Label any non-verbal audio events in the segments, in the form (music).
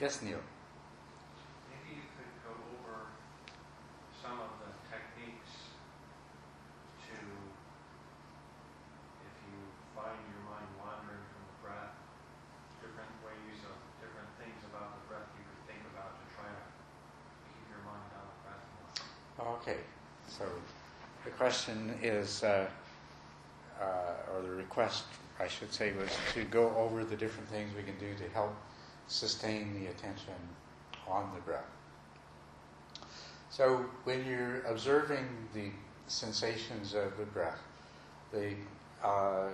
Yes, Neil. Maybe you could go over some of the techniques to, if you find your mind wandering from the breath, different ways of, different things about the breath you could think about to try to keep your mind on the breath more. Okay, so the question is, uh, uh, or the request, I should say, was to go over the different things we can do to help sustain the attention on the breath. So when you're observing the sensations of the breath, the uh,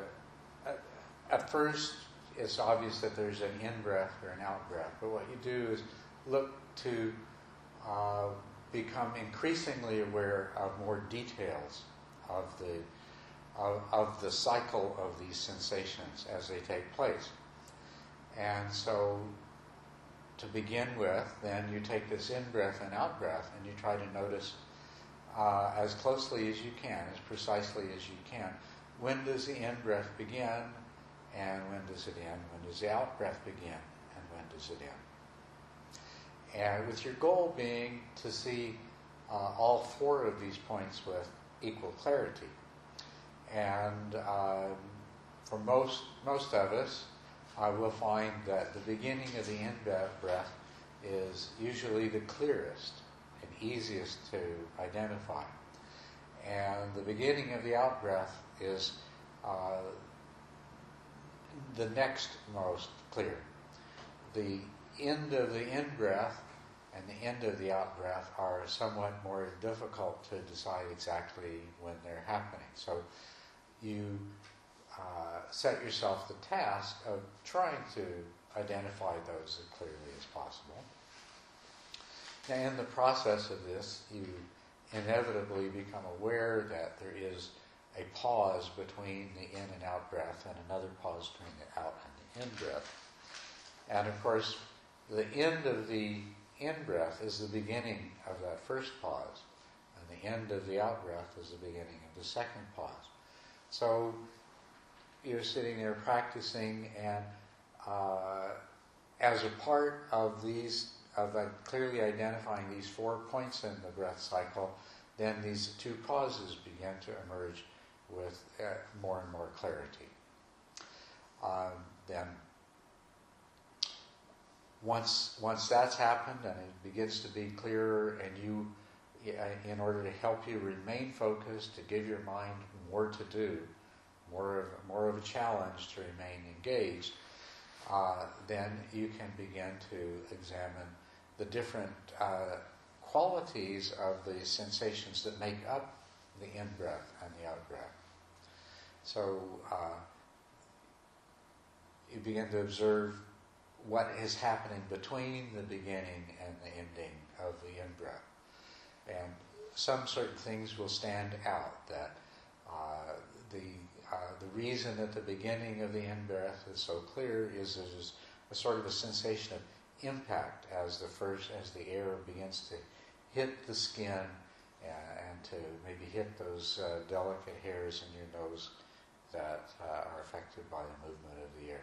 at, first it's obvious that there's an in breath or an out breath, but what you do is look to uh, become increasingly aware of more details of the of, of, the cycle of these sensations as they take place. And so, to begin with, then you take this in breath and out breath, and you try to notice uh, as closely as you can, as precisely as you can, when does the in breath begin, and when does it end? When does the out breath begin, and when does it end? and with your goal being to see uh, all four of these points with equal clarity. And um, for most most of us, I will find that the beginning of the in breath is usually the clearest and easiest to identify, and the beginning of the out breath is uh, the next most clear. The end of the in breath and the end of the out breath are somewhat more difficult to decide exactly when they're happening. So you uh, set yourself the task of trying to identify those as clearly as possible. Now, in the process of this, you inevitably become aware that there is a pause between the in and out breath and another pause between the out and the in breath. And of course, the end of the in breath is the beginning of that first pause, and the end of the out breath is the beginning of the second pause. So you're sitting there practicing, and uh, as a part of these, of uh, clearly identifying these four points in the breath cycle, then these two pauses begin to emerge with uh, more and more clarity. Um, then once once that's happened and it begins to be clearer and you in order to help you remain focused to give your mind more to do more of more of a challenge to remain engaged uh, then you can begin to examine the different uh, qualities of the sensations that make up the in breath and the out breath so uh, you begin to observe what is happening between the beginning and the ending of the in breath. And some certain things will stand out that uh, the, uh, the reason that the beginning of the in breath is so clear is there's a sort of a sensation of impact as the first, as the air begins to hit the skin and, and to maybe hit those uh, delicate hairs in your nose that uh, are affected by the movement of the air.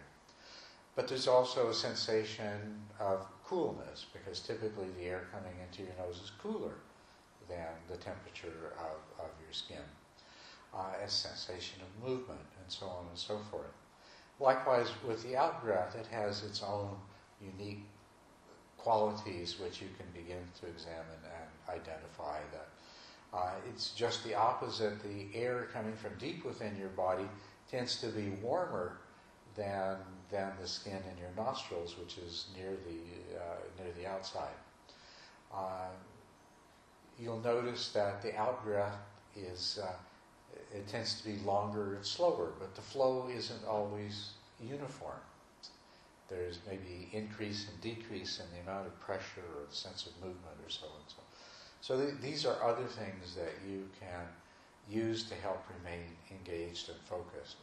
But there's also a sensation of coolness because typically the air coming into your nose is cooler than the temperature of, of your skin. Uh, a sensation of movement and so on and so forth. Likewise, with the out breath, it has its own unique qualities which you can begin to examine and identify. That uh, it's just the opposite. The air coming from deep within your body tends to be warmer than than the skin in your nostrils, which is near the uh, near the outside. Uh, you'll notice that the out breath is uh, it tends to be longer and slower, but the flow isn't always uniform. There's maybe increase and decrease in the amount of pressure or the sense of movement or so and so. So th- these are other things that you can use to help remain engaged and focused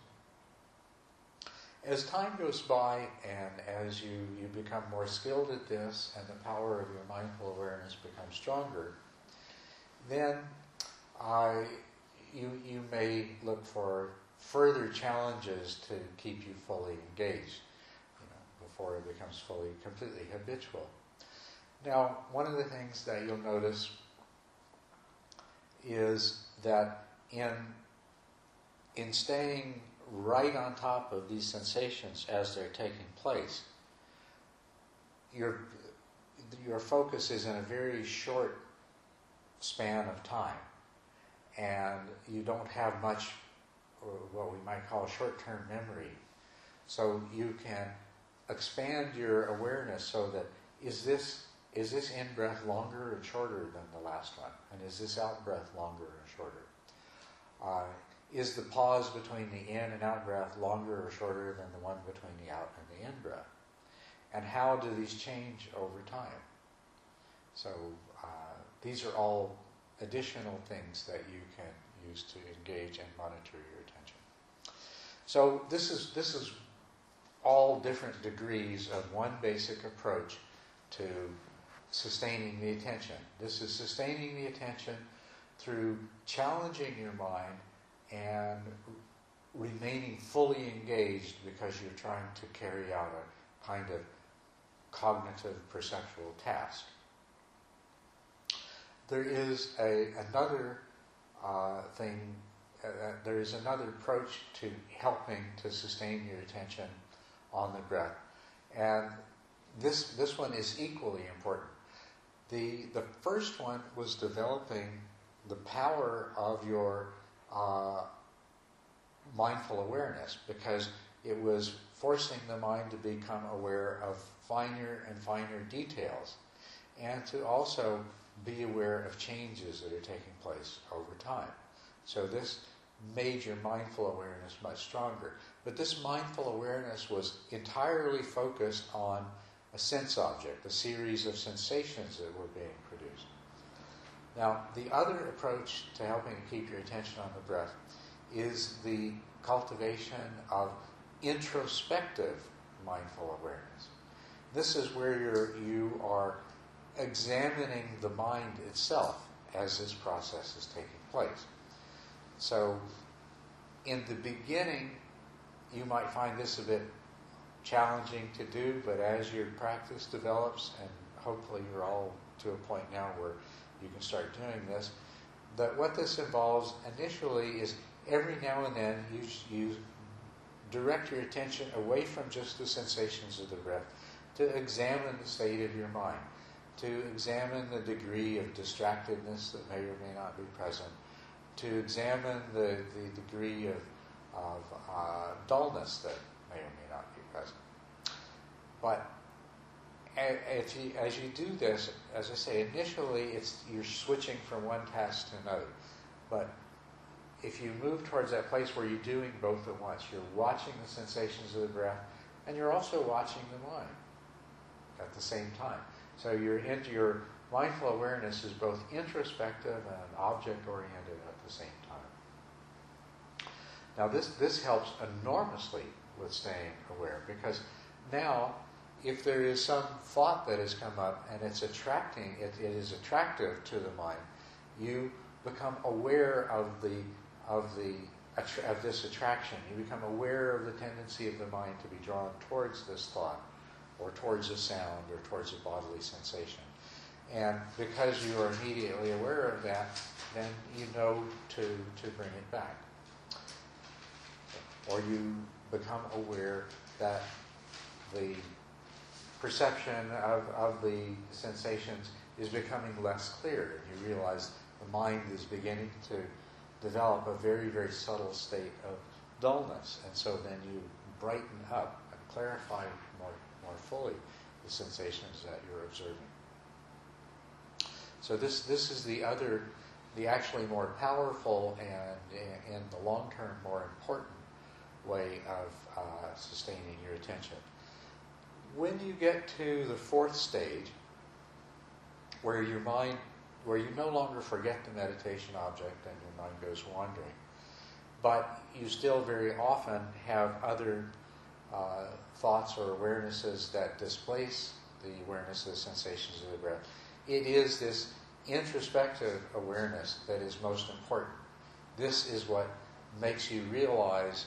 as time goes by and as you, you become more skilled at this and the power of your mindful awareness becomes stronger, then uh, you, you may look for further challenges to keep you fully engaged. You know, before it becomes fully, completely habitual. Now, one of the things that you'll notice is that in in staying right on top of these sensations as they're taking place, your your focus is in a very short span of time, and you don't have much what we might call short-term memory. So you can expand your awareness so that is this is this in breath longer or shorter than the last one, and is this out breath longer or shorter? Uh, is the pause between the in and out breath longer or shorter than the one between the out and the in breath? And how do these change over time? So uh, these are all additional things that you can use to engage and monitor your attention. So this is this is all different degrees of one basic approach to sustaining the attention. This is sustaining the attention through challenging your mind and remaining fully engaged because you're trying to carry out a kind of cognitive perceptual task. There is a, another uh, thing, uh, uh, there is another approach to helping to sustain your attention on the breath. And this, this one is equally important. The, the first one was developing the power of your uh, mindful awareness because it was forcing the mind to become aware of finer and finer details and to also be aware of changes that are taking place over time. So this made your mindful awareness much stronger. But this mindful awareness was entirely focused on a sense object, a series of sensations that were being produced. Now, the other approach to helping keep your attention on the breath is the cultivation of introspective mindful awareness. This is where you're, you are examining the mind itself as this process is taking place. So, in the beginning, you might find this a bit challenging to do, but as your practice develops, and hopefully you're all to a point now where you can start doing this, that what this involves initially is every now and then you, you direct your attention away from just the sensations of the breath to examine the state of your mind, to examine the degree of distractedness that may or may not be present, to examine the, the degree of, of uh, dullness that may or may not be present. But if you, as you do this, as I say, initially it's you're switching from one task to another. But if you move towards that place where you're doing both at once, you're watching the sensations of the breath, and you're also watching the mind at the same time. So your your mindful awareness is both introspective and object oriented at the same time. Now this this helps enormously with staying aware because now if there is some thought that has come up and it's attracting, it, it is attractive to the mind, you become aware of the of the of this attraction. You become aware of the tendency of the mind to be drawn towards this thought, or towards a sound, or towards a bodily sensation. And because you are immediately aware of that, then you know to, to bring it back. Or you become aware that the perception of, of the sensations is becoming less clear. And you realize the mind is beginning to develop a very, very subtle state of dullness. And so then you brighten up and clarify more, fully the sensations that you're observing. So this, this is the other, the actually more powerful and, in the long term, more important way of uh, sustaining your attention when you get to the fourth stage, where your mind, where you no longer forget the meditation object and your mind goes wandering, but you still very often have other uh, thoughts or awarenesses that displace the awareness of the sensations of the breath. It is this introspective awareness that is most important. This is what makes you realize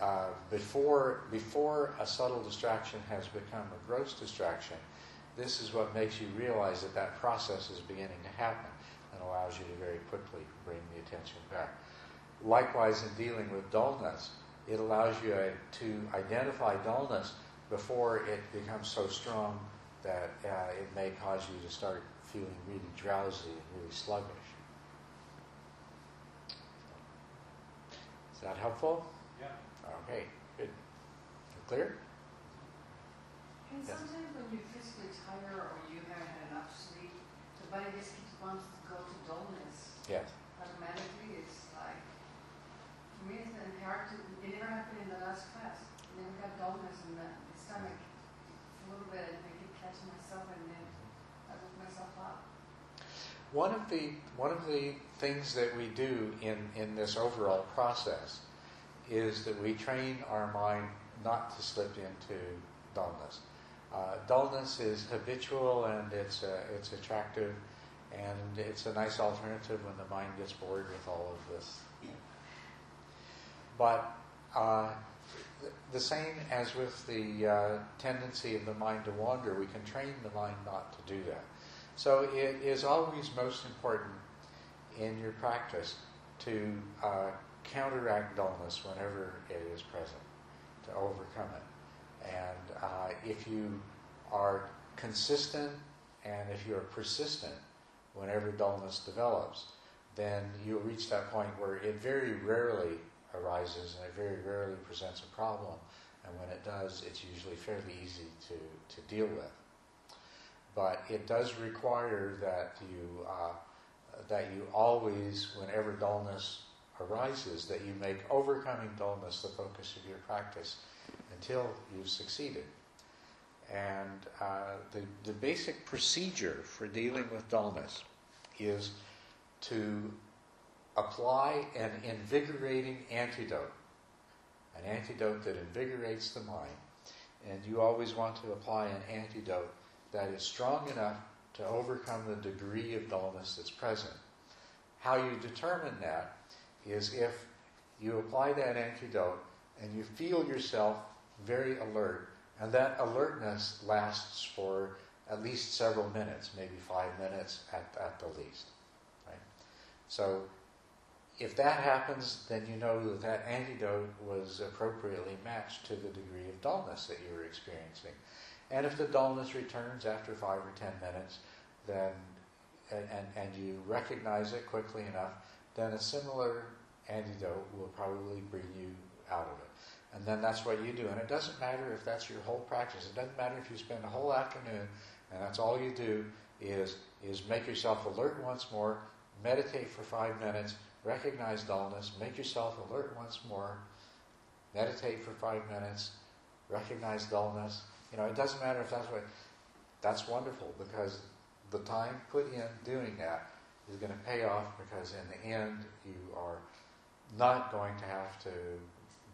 uh, before, before a subtle distraction has become a gross distraction, this is what makes you realize that that process is beginning to happen and allows you to very quickly bring the attention back. Likewise, in dealing with dullness, it allows you uh, to identify dullness before it becomes so strong that uh, it may cause you to start feeling really drowsy and really sluggish. Is that helpful? Yeah. Okay, good. Clear? And Yes. sometimes when you physically tire or you haven't had enough sleep, the body just keeps wants to go to dullness Yes. automatically. It's like, to me, it's been hard to, it never happened in the last class. I never got dullness in the the stomach. A little bit, and I keep catching myself and then I woke myself up. One of the one of the things that we do in, in this overall process is that we train our mind not to slip into dullness. Uh, dullness is habitual and it's uh, it's attractive, and it's a nice alternative when the mind gets bored with all of this. But uh, the same as with the uh, tendency of the mind to wander, we can train the mind not to do that. So it is always most important in your practice to uh, counteract dullness whenever it is present, to overcome it. And uh, if you are consistent and if you're persistent whenever dullness develops, then you'll reach that point where it very rarely arises and it very rarely presents a problem. And when it does, it's usually fairly easy to, to deal with but it does require that you uh, that you always, whenever dullness arises, that you make overcoming dullness the focus of your practice until you've succeeded. And uh, the the basic procedure for dealing with dullness is to apply an invigorating antidote, an antidote that invigorates the mind. And you always want to apply an antidote that is strong enough to overcome the degree of dullness that's present. How you determine that is if you apply that antidote and you feel yourself very alert, and that alertness lasts for at least several minutes, maybe five minutes at, at the least. Right? So if that happens, then you know that that antidote was appropriately matched to the degree of dullness that you were experiencing. And if the dullness returns after five or ten minutes, then and, and, and you recognize it quickly enough, then a similar antidote will probably bring you out of it. And then that's what you do. And it doesn't matter if that's your whole practice. It doesn't matter if you spend a whole afternoon and that's all you do is is make yourself alert once more, meditate for five minutes, recognize dullness, make yourself alert once more, meditate for five minutes, recognize dullness, you know, it doesn't matter if that's what, that's wonderful because the time put in doing that is going to pay off because in the end you are not going to have to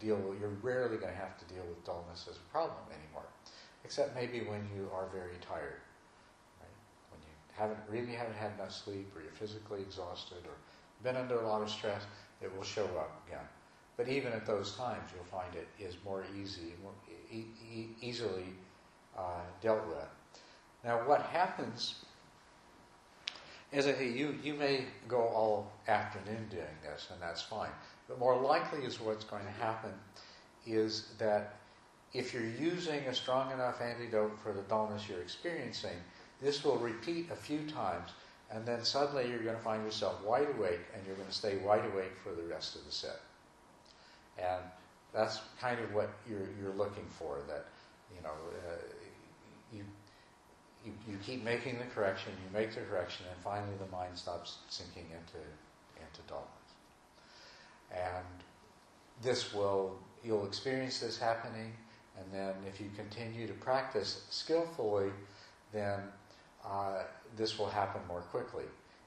deal with, you're rarely going to have to deal with dullness as a problem anymore. Except maybe when you are very tired, right? When you haven't really haven't had enough sleep or you're physically exhausted or been under a lot of stress, it will show up again. But even at those times, you'll find it is more easy, more e- e- easily uh, dealt with. Now, what happens is that you, you may go all afternoon doing this, and that's fine. But more likely is what's going to happen is that if you're using a strong enough antidote for the dullness you're experiencing, this will repeat a few times, and then suddenly you're going to find yourself wide awake, and you're going to stay wide awake for the rest of the set. And that's kind of what you're, you're looking for. That you know, uh, you, you you keep making the correction, you make the correction, and finally the mind stops sinking into into dullness. And this will you'll experience this happening, and then if you continue to practice skillfully, then uh, this will happen more quickly.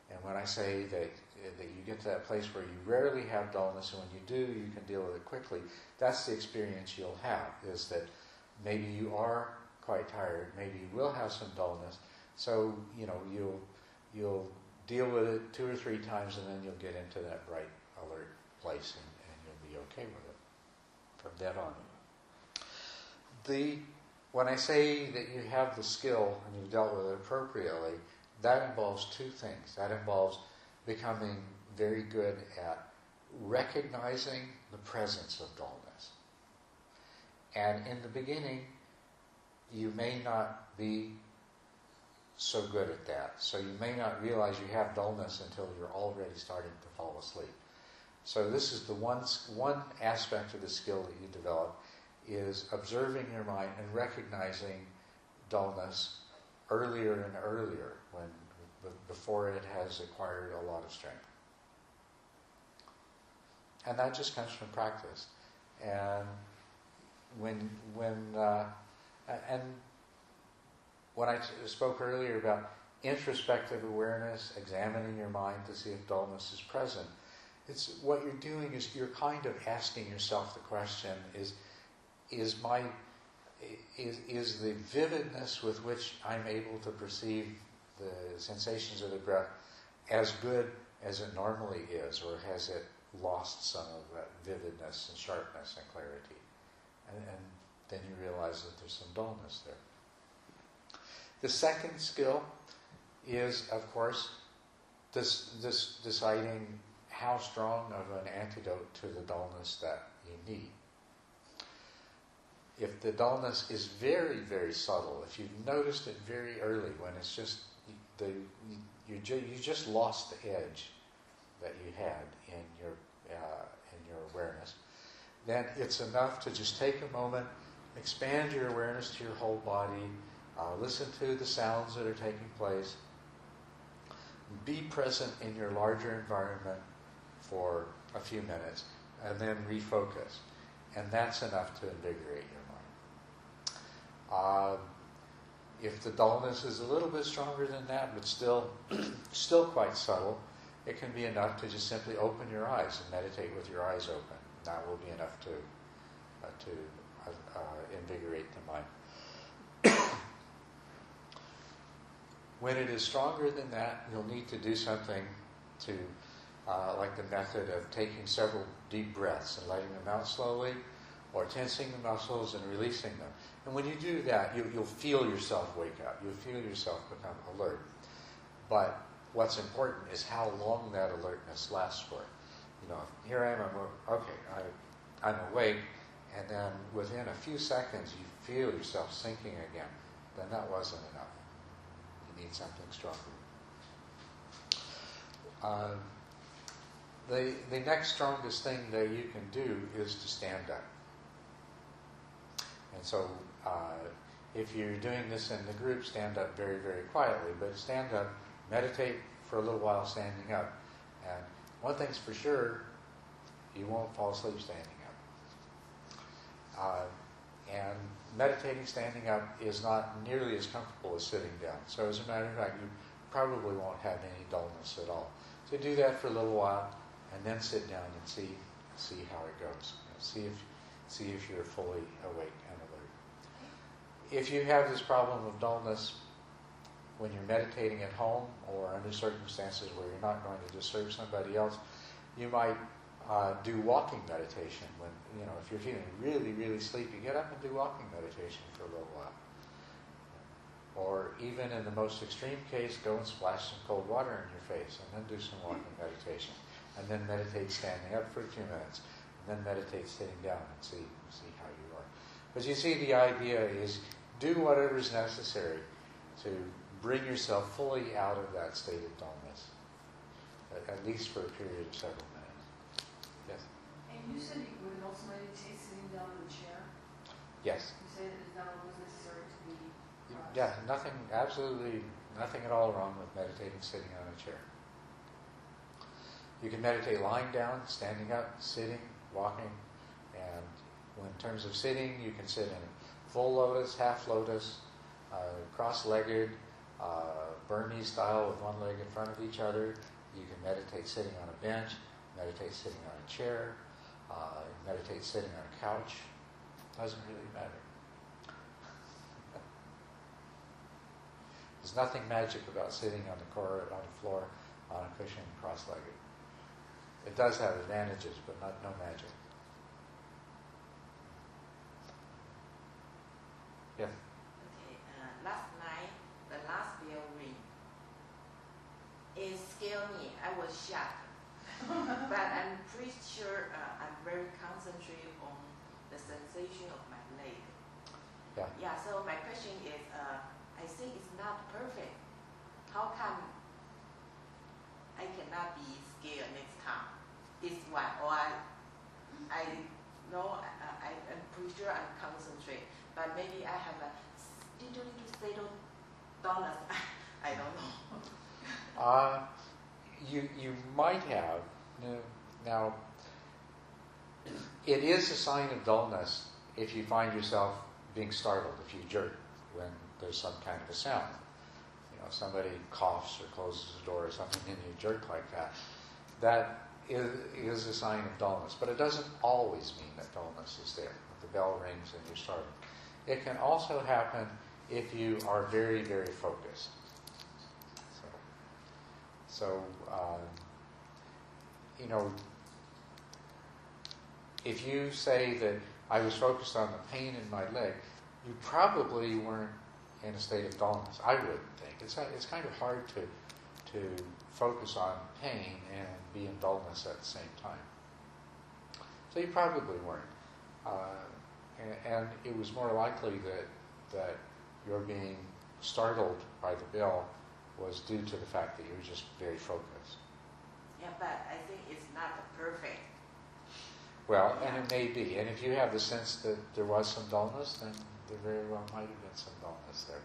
And when I say that that you get to that place where you rarely have dullness, and when you do, you can deal with it quickly. That's the experience you'll have. Is that maybe you are quite tired, maybe you will have some dullness. So you know you'll you'll deal with it two or three times, and then you'll get into that bright, alert place, and, and you'll be okay with it. from then on. The when I say that you have the skill and you've dealt with it appropriately, that involves two things. That involves becoming very good at recognizing the presence of dullness. And in the beginning, you may not be so good at that. So you may not realize you have dullness until you're already starting to fall asleep. So this is the one, one aspect of the skill that you develop is observing your mind and recognizing dullness earlier and earlier when before it has acquired a lot of strength. And that just comes from practice. And when when uh, and when I spoke earlier about introspective awareness, examining your mind to see if dullness is present, it's what you're doing is you're kind of asking yourself the question: is is my is, is the vividness with which I'm able to perceive the sensations of the breath as good as it normally is, or has it lost some of that vividness and sharpness and clarity? And, and then you realize that there's some dullness there. The second skill is, of course, this, this deciding how strong of an antidote to the dullness that you need if the dullness is very, very subtle, if you've noticed it very early when it's just the you, you just lost the edge that you had in your uh, in your awareness, then it's enough to just take a moment, expand your awareness to your whole body, uh, listen to the sounds that are taking place, be present in your larger environment for a few minutes, and then refocus, and that's enough to invigorate you. Uh, if the dullness is a little bit stronger than that, but still, (clears throat) still quite subtle, it can be enough to just simply open your eyes and meditate with your eyes open. That will be enough to uh, to uh, uh invigorate the mind. (coughs) when it is stronger than that, you'll need to do something to, uh, like the method of taking several deep breaths and letting them out slowly, or tensing the muscles and releasing them. And when you do that, you, will feel yourself wake up. You'll feel yourself become alert. But what's important is how long that alertness lasts for. You know, here I am, I'm okay, I, I'm awake, and then within a few seconds you feel yourself sinking again. Then that wasn't enough. You need something stronger. Uh, the, the next strongest thing that you can do is to stand up. And so uh, if you're doing this in the group, stand up very, very quietly, but stand up, meditate for a little while standing up. And one thing's for sure, you won't fall asleep standing up. Uh, and meditating standing up is not nearly as comfortable as sitting down. So, as a matter of fact, you probably won't have any dullness at all. So, do that for a little while, and then sit down and see see how it goes. See if see if you're fully awake if you have this problem of dullness when you're meditating at home or under circumstances where you're not going to disturb somebody else, you might uh, do walking meditation. When you know, if you're feeling really, really sleepy, get up and do walking meditation for a little while. Or even in the most extreme case, go and splash some cold water in your face and then do some walking meditation. And then meditate standing up for a few minutes. And then meditate sitting down and see, see how you are. But you see, the idea is do whatever is necessary to bring yourself fully out of that state of dullness, at, at least for a period of several minutes. Yes? And you said you would also meditate sitting down in a chair? Yes. You said that it's not always necessary to be. Uh, yeah, nothing, absolutely nothing at all wrong with meditating sitting on a chair. You can meditate lying down, standing up, sitting, walking, and in terms of sitting, you can sit in full lotus, half lotus, uh, cross-legged, uh, Burmese style with one leg in front of each other. You can meditate sitting on a bench, meditate sitting on a chair, uh, meditate sitting on a couch. Doesn't really matter. There's nothing magic about sitting on the car, on the floor, on a cushion, cross-legged. It does have advantages, but not no magic. Yes. Okay, uh, last night, the last bell ring. It scared me. I was shocked. (laughs) but I'm pretty sure uh, I'm very concentrated on the sensation of my leg. Yeah. Yeah, so my question is, uh, I think it's not perfect. How come I cannot be scared next time? This one, or I, I know uh, I, I'm pretty sure I'm concentrate, but maybe I have a little little settle dollars. (laughs) I don't know. Uh, you you might have now. It is a sign of dullness if you find yourself being startled, if you jerk when there's some kind of a sound. You know, somebody coughs or closes the door or something, and you jerk like that. That is, is a sign of dullness, but it doesn't always mean that dullness is there. The bell rings and you're startled. It can also happen if you are very, very focused. So, so um, you know, if you say that I was focused on the pain in my leg, you probably weren't in a state of dullness. I wouldn't think. It's, it's kind of hard to, to focus on pain and be in dullness at the same time. So you probably weren't. Uh, and, and it was more likely that, that your being startled by the bill was due to the fact that you were just very focused. Yeah, but I think it's not perfect. Well, and it may be. And if you have the sense that there was some dullness, then there very well might have been some dullness there.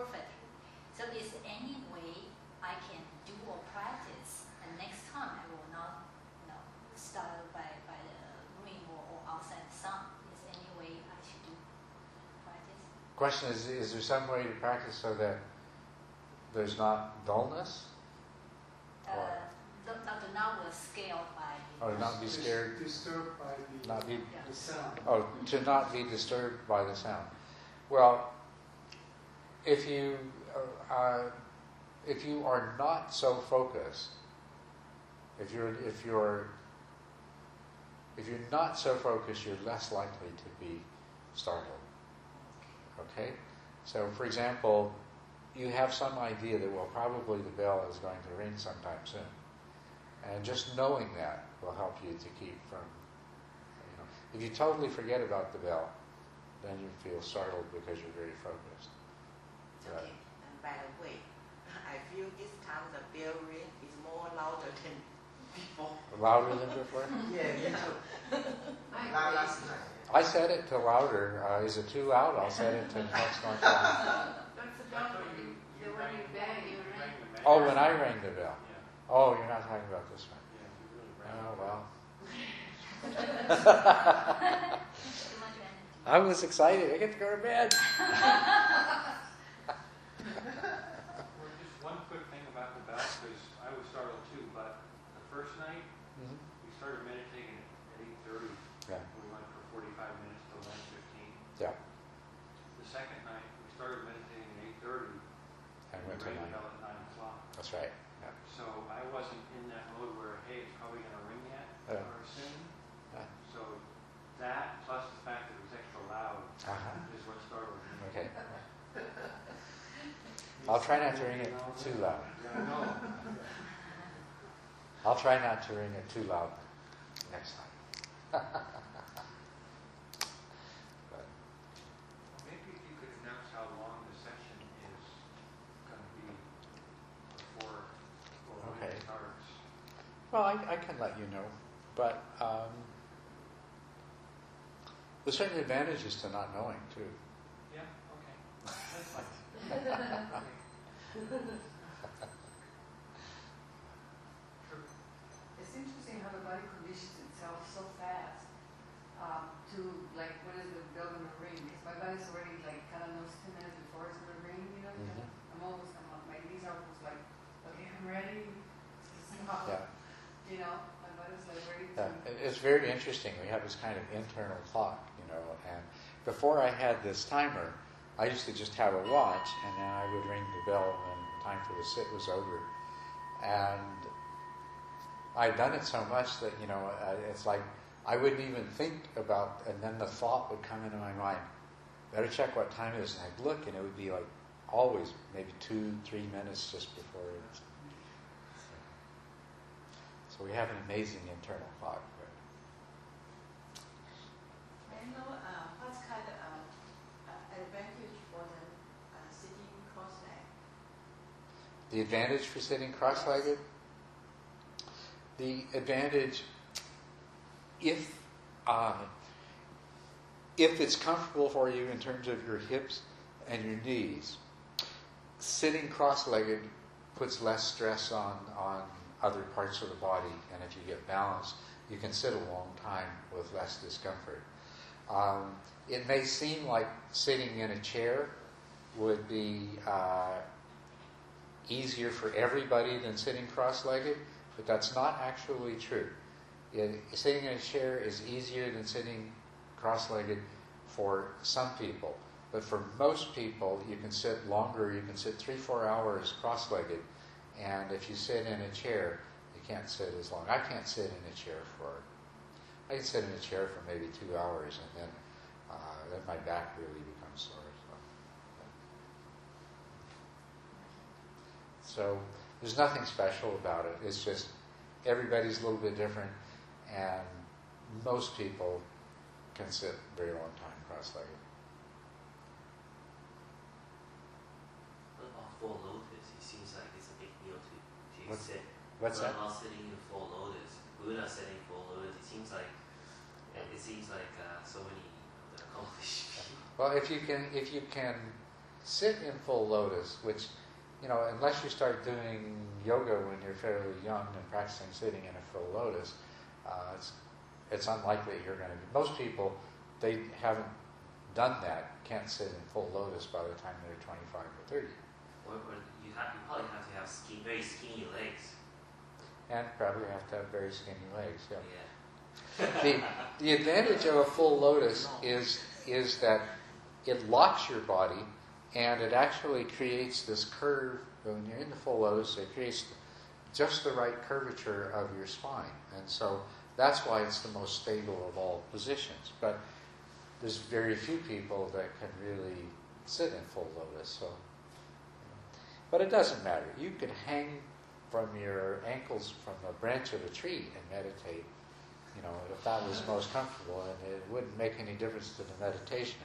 Perfectly. So is any way I can do or practice, and next time I will not, you know, start by, by the ring or, or outside the sun. Is there any way I should do practice? question is: Is there some way to practice so that there's not dullness, Uh, the, the, the now we're scaled by the or not be Dis- scared, Disturbed by the, not be the sound. Oh, to not be disturbed by the sound. Well, if you uh, uh, if you are not so focused, if you're if you're if you're not so focused, you're less likely to be startled. Okay, so for example, you have some idea that well, probably the bell is going to ring sometime soon, and just knowing that will help you to keep from you know, if you totally forget about the bell, then you feel startled because you're very focused. Right. Okay. And by the way, (laughs) I feel this time the bell ring is more louder than before. Louder than before? (laughs) Yeah, me too. (laughs) I La- agree. Last night. I set it to louder. Uh, is it too loud? I'll set it to next month. That's the bell when you, when bang, you ring. Oh, when I rang the bell. Yeah, Oh, you're not talking about this one. yeah, you really rang. Oh well. too much energy. I was excited. I get to go to bed. Well, just one quick thing about the bell, because I was startled too, but the first night, Mhm. we started meditating at eight thirty. Yeah. We went for forty-five minutes till nine fifteen. Yeah. The second night, we started meditating at eight thirty. I went to rang the nine. bell at nine o'clock. That's right. Yeah. So I wasn't in that mode where, hey, it's probably gonna ring yet, Yeah. or soon. Yeah. So that, plus the fact that it was extra loud, Uh-huh. is what startled me. Okay. I'll try not to ring it too loud. I'll try not to ring it too loud next time. but, Maybe if you could announce how long the session is gonna be before, or when Okay. it starts. well, I, I can let you know, but um, there's certain advantages to not knowing too. Yeah, okay. (laughs) That's fine. (laughs) it's interesting how the body conditions itself so fast uh, to like what is the bell in the ring? Because my body's already like kind of knows ten minutes before it's gonna ring. You know, mm-hmm. I'm almost I'm like my knees are almost like okay, I'm ready. (laughs) Not, yeah. You know, my body's like ready. Yeah. It's very interesting. We have this kind of internal clock, you know, and before I had this timer. I used to just have a watch, and then I would ring the bell when time for the sit was over. And I'd done it so much that you know, it's like I wouldn't even think about, and then the thought would come into my mind. Better check what time it is, and I'd look, and it would be like always maybe two, three minutes just before it. So we have an amazing internal clock. I know uh, what's kind of uh, uh, advantage for the uh, sitting cross-legged. The advantage for sitting cross-legged? The advantage, if uh, if it's comfortable for you in terms of your hips and your knees, sitting cross-legged puts less stress on on other parts of the body, and if you get balance, you can sit a long time with less discomfort. Um, it may seem like sitting in a chair would be uh, easier for everybody than sitting cross-legged, but that's not actually true. Sitting in a chair is easier than sitting cross-legged for some people, but for most people, you can sit longer. You can sit three, four hours cross-legged, and if you sit in a chair, you can't sit as long. I can't sit in a chair for. I can sit in a chair for maybe two hours, and then uh, then my back really becomes sore. So. There's nothing special about it. It's just everybody's a little bit different, and most people can sit a very long time cross-legged. What about full lotus? It seems like it's a big deal to, to What's- sit. What's what that? about sitting in full lotus? Buddha sitting full lotus. It seems like it seems like uh, so many accomplished people. Well, if you can, if you can sit in full lotus, which you know, unless you start doing yoga when you're fairly young and practicing sitting in a full lotus, uh, it's it's unlikely you're going to. Most people, they haven't done that, can't sit in full lotus by the time they're 25 or 30, Or, or you have you probably have to have skin, very skinny legs. and probably have to have very skinny legs. Yeah. Yeah. the, the advantage of a full lotus is, is that it locks your body and it actually creates this curve. When you're in the full lotus, it creates just the right curvature of your spine. And so that's why it's the most stable of all positions. But there's very few people that can really sit in full lotus. So, But it doesn't matter. You could hang from your ankles from a branch of a tree and meditate you know, if that was most comfortable, and it wouldn't make any difference to the meditation.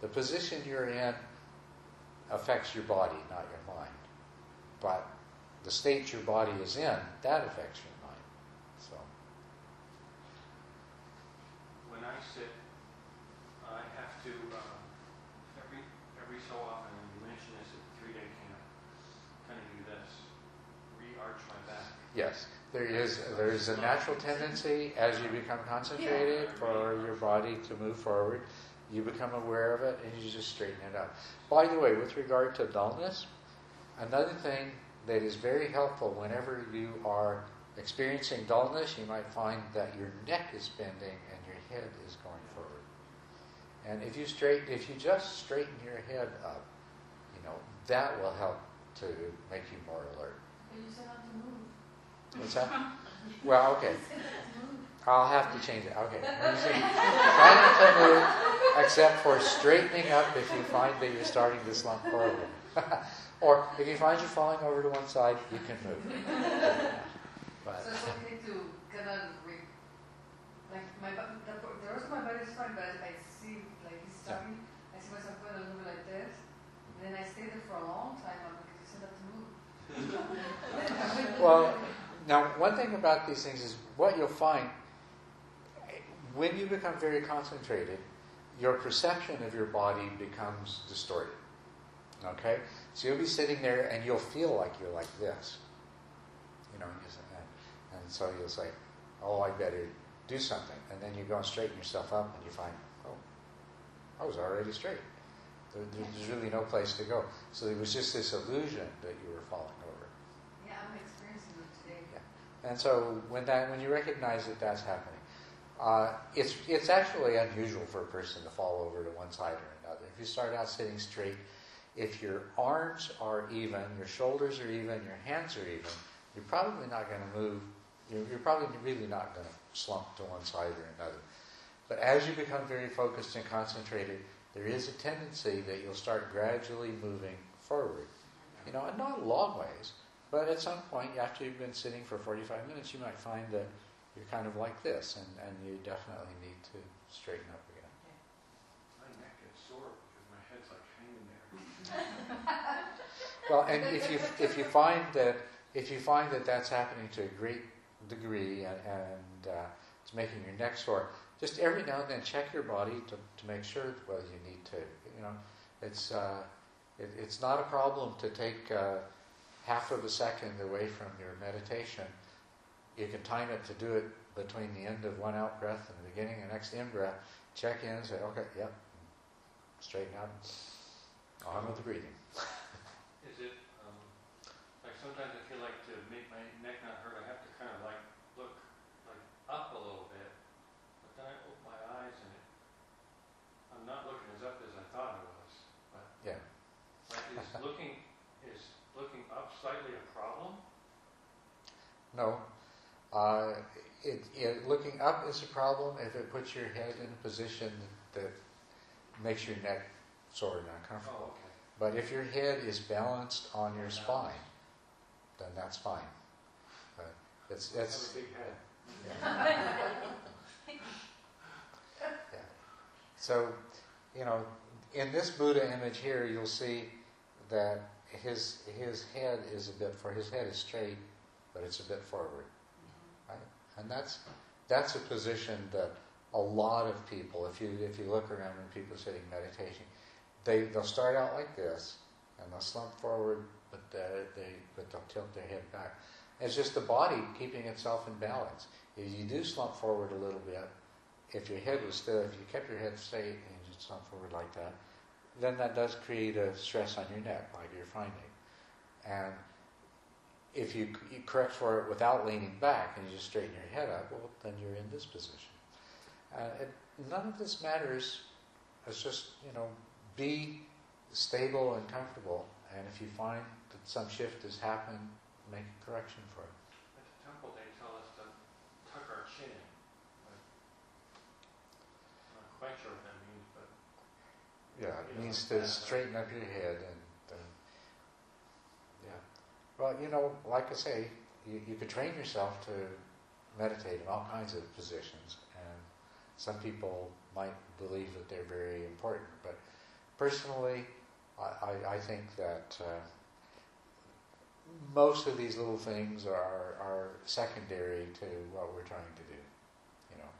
The position you're in affects your body, not your mind. But the state your body is in, that affects your mind. So, When I sit, I have to, um, every, every so often, and you mentioned this at the three-day camp, kind of do this, re-arch my back. yes, there is there is a natural tendency as you become concentrated for your body to move forward. You become aware of it, and you just straighten it up. By the way, with regard to dullness, another thing that is very helpful whenever you are experiencing dullness, you might find that your neck is bending and your head is going forward. And if you straighten, if you just straighten your head up, you know that will help to make you more alert. But you said not to move. What's that? Well, okay. (laughs) You said not to move. I'll have to change it. Okay. When you say try not to move, except for straightening up if you find that you're starting to slump forward. or if you find you're falling over to one side, you can move. But So it's okay to kind of re, like my the, the rest of my body is fine, but I see like it's starting. I see myself going a little bit like this, and then I stay there for a long time I'm you said to move. (laughs) (laughs) well, now one thing about these things is what you'll find when you become very concentrated, your perception of your body becomes distorted. Okay, so you'll be sitting there and you'll feel like you're like this. You know, and, and so you'll say, "Oh, I better do something," and then you go and straighten yourself up, and you find, "Oh, I was already straight. There, there's really no place to go." So it was just this illusion that you were falling over. Yeah, I'm experiencing it today. Yeah. And so when that when you recognize that that's happening, uh, it's it's actually unusual for a person to fall over to one side or another. If you start out sitting straight, if your arms are even, your shoulders are even, your hands are even, you're probably not going to move. You're, you're probably really not going to slump to one side or another. But as you become very focused and concentrated, there is a tendency that you'll start gradually moving forward. You know, and not long ways, but at some point, after you've been sitting for 45 minutes, you might find that you're kind of like this, and, and you definitely need to straighten up again. My neck gets sore because my head's like hanging there. Well, and if you if you find that if you find that that's happening to a great degree and, and uh, it's making your neck sore, just every now and then check your body to, to make sure whether you need to. You know, it's uh, it, it's not a problem to take uh, half of a second away from your meditation. You can time it to do it between the end of one out breath and the beginning of the next in breath. Check in, say, okay, yep, straighten out, on with the breathing. (laughs) Is it, um, like sometimes I feel like to make my neck not hurt, I have to kind of like look like up a little bit. But then I open my eyes and it, I'm not looking as up as I thought I was. But Yeah. like is (laughs) looking, is looking up slightly a problem? No. Uh, it, it, looking up is a problem if it puts your head in a position that, makes your neck sore and uncomfortable. Oh, okay. But if your head is balanced on your spine, then that's fine. But it's, it's, a big head. yeah. (laughs) Yeah. So, you know, in this Buddha image here, you'll see that his his head is a bit for his head is straight, but it's a bit forward? And that's that's a position that a lot of people, if you if you look around when people are sitting meditation, they they'll start out like this and they'll slump forward, but they but they'll tilt their head back. It's just the body keeping itself in balance. If you do slump forward a little bit, if your head was still, if you kept your head straight and you slump forward like that, then that does create a stress on your neck, like you're finding. And if you, you correct for it without leaning back and you just straighten your head up, well, then you're in this position. Uh, it, none of this matters. It's just, you know, be stable and comfortable. And if you find that some shift has happened, make a correction for it. At the temple, they tell us to tuck our chin in. I'm not quite sure what that means, but Yeah, it means to straighten up your head and. Well, you know, like I say, you, you could train yourself to meditate in all kinds of positions, and some people might believe that they're very important, but personally, I, I, I think that uh, most of these little things are, are secondary to what we're trying to do, you know.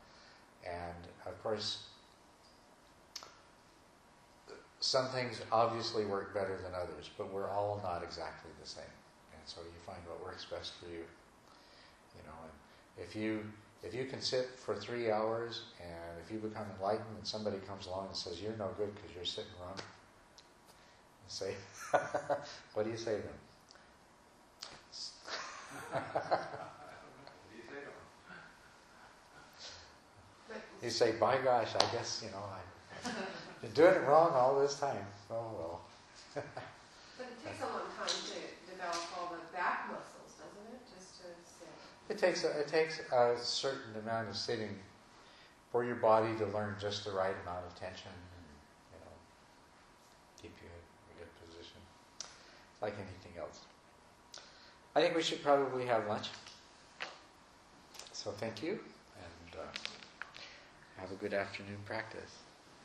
And of course, some things obviously work better than others, but we're all not exactly the same. So you find what works best for you. You know, and if you if you can sit for three hours and if you become enlightened and somebody comes along and says you're no good because you're sitting wrong, you say, what do you say then? what do you say to them? (laughs) You say, by gosh, I guess you know I've been doing it wrong all this time. Oh well. (laughs) But it takes a long time to develop all the back muscles, doesn't it? Just to sit. It takes a, it takes a certain amount of sitting for your body to learn just the right amount of tension and you know keep you in a good position. Like anything else. I think we should probably have lunch. So thank you and uh, have a good afternoon practice.